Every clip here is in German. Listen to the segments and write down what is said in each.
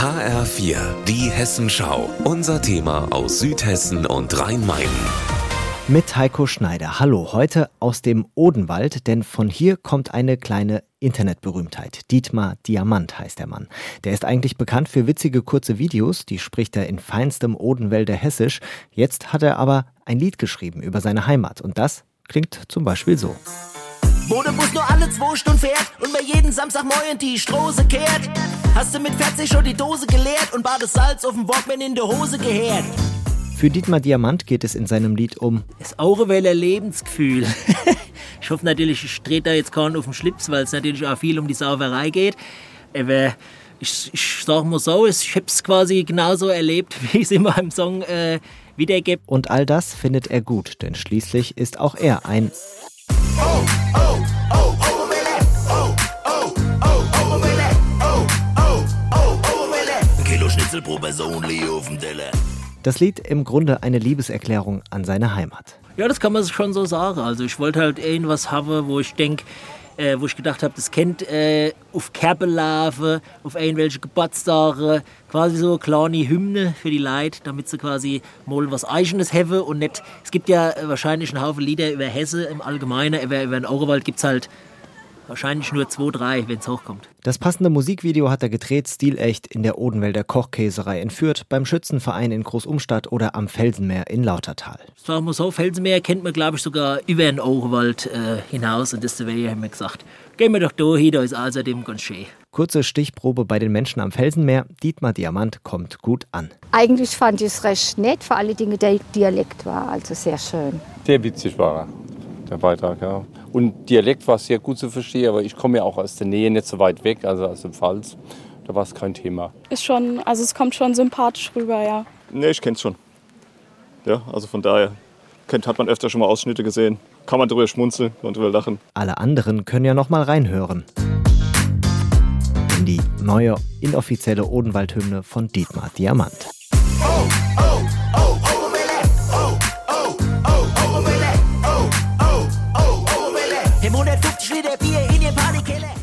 HR4, die Hessenschau. Unser Thema aus Südhessen und Rhein-Main. Mit Heiko Schneider. Hallo, heute aus dem Odenwald, denn von hier kommt eine kleine Internetberühmtheit. Dietmar Diamant heißt der Mann. Der ist eigentlich bekannt für witzige kurze Videos, die spricht er in feinstem Odenwälder Hessisch. Jetzt hat er aber ein Lied geschrieben über seine Heimat und das klingt zum Beispiel so. Wo der Bus nur alle zwei Stunden fährt und bei jedem Samstagmorgen die Strose kehrt. Hast du mit 40 schon die Dose geleert und war das Salz auf dem Walkman in der Hose gehärt. Für Dietmar Diamant geht es in seinem Lied um das Aureweller Lebensgefühl. ich hoffe natürlich, ich drehe da jetzt keinen auf den Schlips, weil es natürlich auch viel um die Sauerei geht. Aber ich, ich sag mal so, ich habe es quasi genauso erlebt, wie es in meinem Song äh, wiedergibt. Und all das findet er gut, denn schließlich ist auch er ein Kilo Schnitzel pro Person, auf dem Teller. Das Lied im Grunde eine Liebeserklärung an seine Heimat. Ja, das kann man schon so sagen. Also ich wollte halt irgendwas haben, wo ich denke, äh, wo ich gedacht habe, das kennt äh, auf Kerbelave, auf irgendwelche Geburtstage, quasi so eine kleine Hymne für die Leute, damit sie quasi mal was Eigenes haben und nicht, es gibt ja wahrscheinlich einen Haufen Lieder über Hesse im Allgemeinen, aber über den Auerwald gibt es halt Wahrscheinlich nur zwei, drei, wenn es hochkommt. Das passende Musikvideo hat er gedreht, stilecht in der Odenwälder Kochkäserei in Fürth, beim Schützenverein in Großumstadt oder am Felsenmeer in Lautertal. Sagen wir so, Felsenmeer kennt man, glaube ich, sogar über den Odenwald äh, hinaus. Und deswegen haben wir gesagt, gehen wir doch da hin, da ist außerdem ganz schön. Kurze Stichprobe bei den Menschen am Felsenmeer. Dietmar Diamant kommt gut an. Eigentlich fand ich es recht nett, vor allen Dingen der Dialekt war also sehr schön. Der witzig war, der Beitrag, ja. Und Dialekt war sehr gut zu verstehen, aber ich komme ja auch aus der Nähe, nicht so weit weg, also aus dem Pfalz. Da war es kein Thema. Ist schon, also es kommt schon sympathisch rüber, ja. Nee, ich kenn's schon. Ja, also von daher kennt, hat man öfter schon mal Ausschnitte gesehen. Kann man drüber schmunzeln und drüber lachen. Alle anderen können ja noch mal reinhören. In die neue inoffizielle Odenwald-Hymne von Dietmar Diamant. Im 150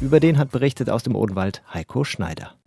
Über den hat berichtet aus dem Odenwald Heiko Schneider.